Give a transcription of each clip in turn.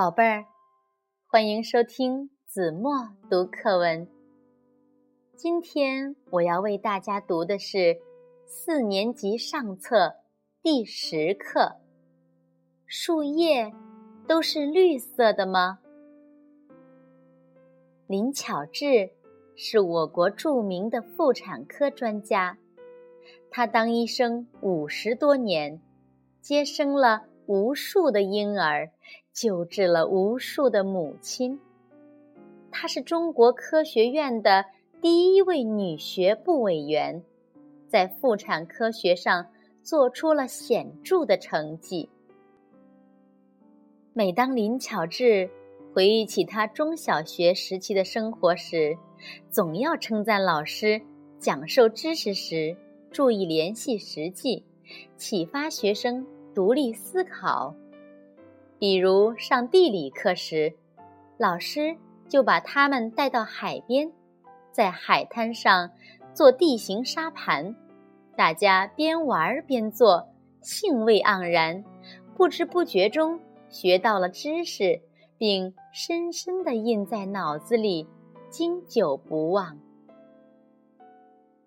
宝贝儿，欢迎收听子墨读课文。今天我要为大家读的是四年级上册第十课。树叶都是绿色的吗？林巧稚是我国著名的妇产科专家，她当医生五十多年，接生了无数的婴儿。救治了无数的母亲。她是中国科学院的第一位女学部委员，在妇产科学上做出了显著的成绩。每当林巧稚回忆起她中小学时期的生活时，总要称赞老师讲授知识时注意联系实际，启发学生独立思考。比如上地理课时，老师就把他们带到海边，在海滩上做地形沙盘，大家边玩边做，兴味盎然，不知不觉中学到了知识，并深深地印在脑子里，经久不忘。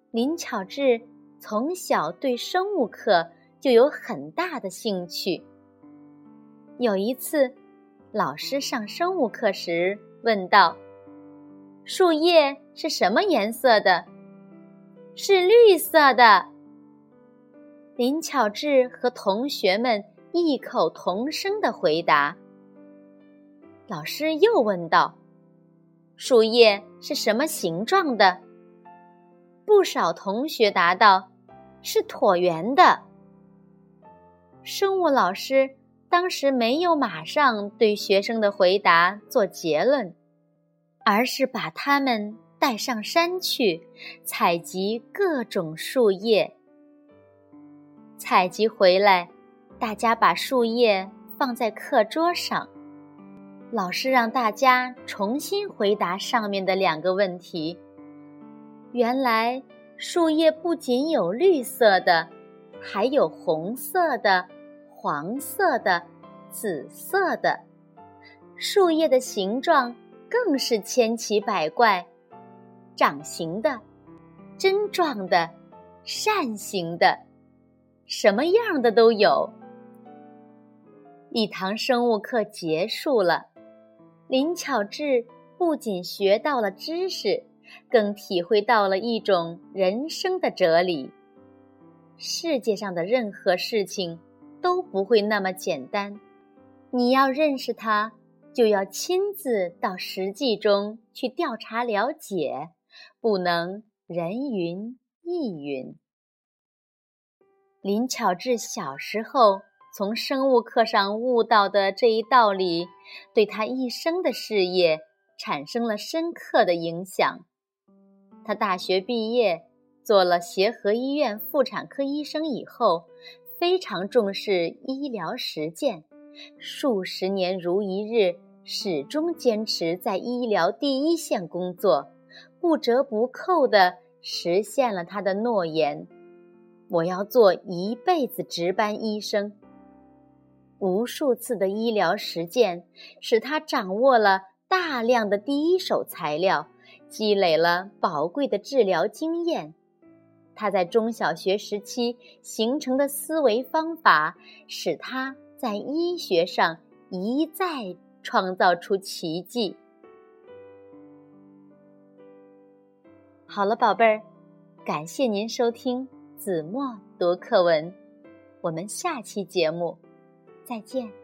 林巧稚从小对生物课就有很大的兴趣。有一次，老师上生物课时问道：“树叶是什么颜色的？”“是绿色的。”林巧稚和同学们异口同声的回答。老师又问道：“树叶是什么形状的？”不少同学答道：“是椭圆的。”生物老师。当时没有马上对学生的回答做结论，而是把他们带上山去采集各种树叶。采集回来，大家把树叶放在课桌上，老师让大家重新回答上面的两个问题。原来，树叶不仅有绿色的，还有红色的。黄色的、紫色的，树叶的形状更是千奇百怪，掌形的、针状的、扇形的，什么样的都有。一堂生物课结束了，林巧稚不仅学到了知识，更体会到了一种人生的哲理：世界上的任何事情。都不会那么简单。你要认识它，就要亲自到实际中去调查了解，不能人云亦云。林巧稚小时候从生物课上悟到的这一道理，对他一生的事业产生了深刻的影响。他大学毕业，做了协和医院妇产科医生以后。非常重视医疗实践，数十年如一日，始终坚持在医疗第一线工作，不折不扣地实现了他的诺言：“我要做一辈子值班医生。”无数次的医疗实践使他掌握了大量的第一手材料，积累了宝贵的治疗经验。他在中小学时期形成的思维方法，使他在医学上一再创造出奇迹。好了，宝贝儿，感谢您收听子墨读课文，我们下期节目再见。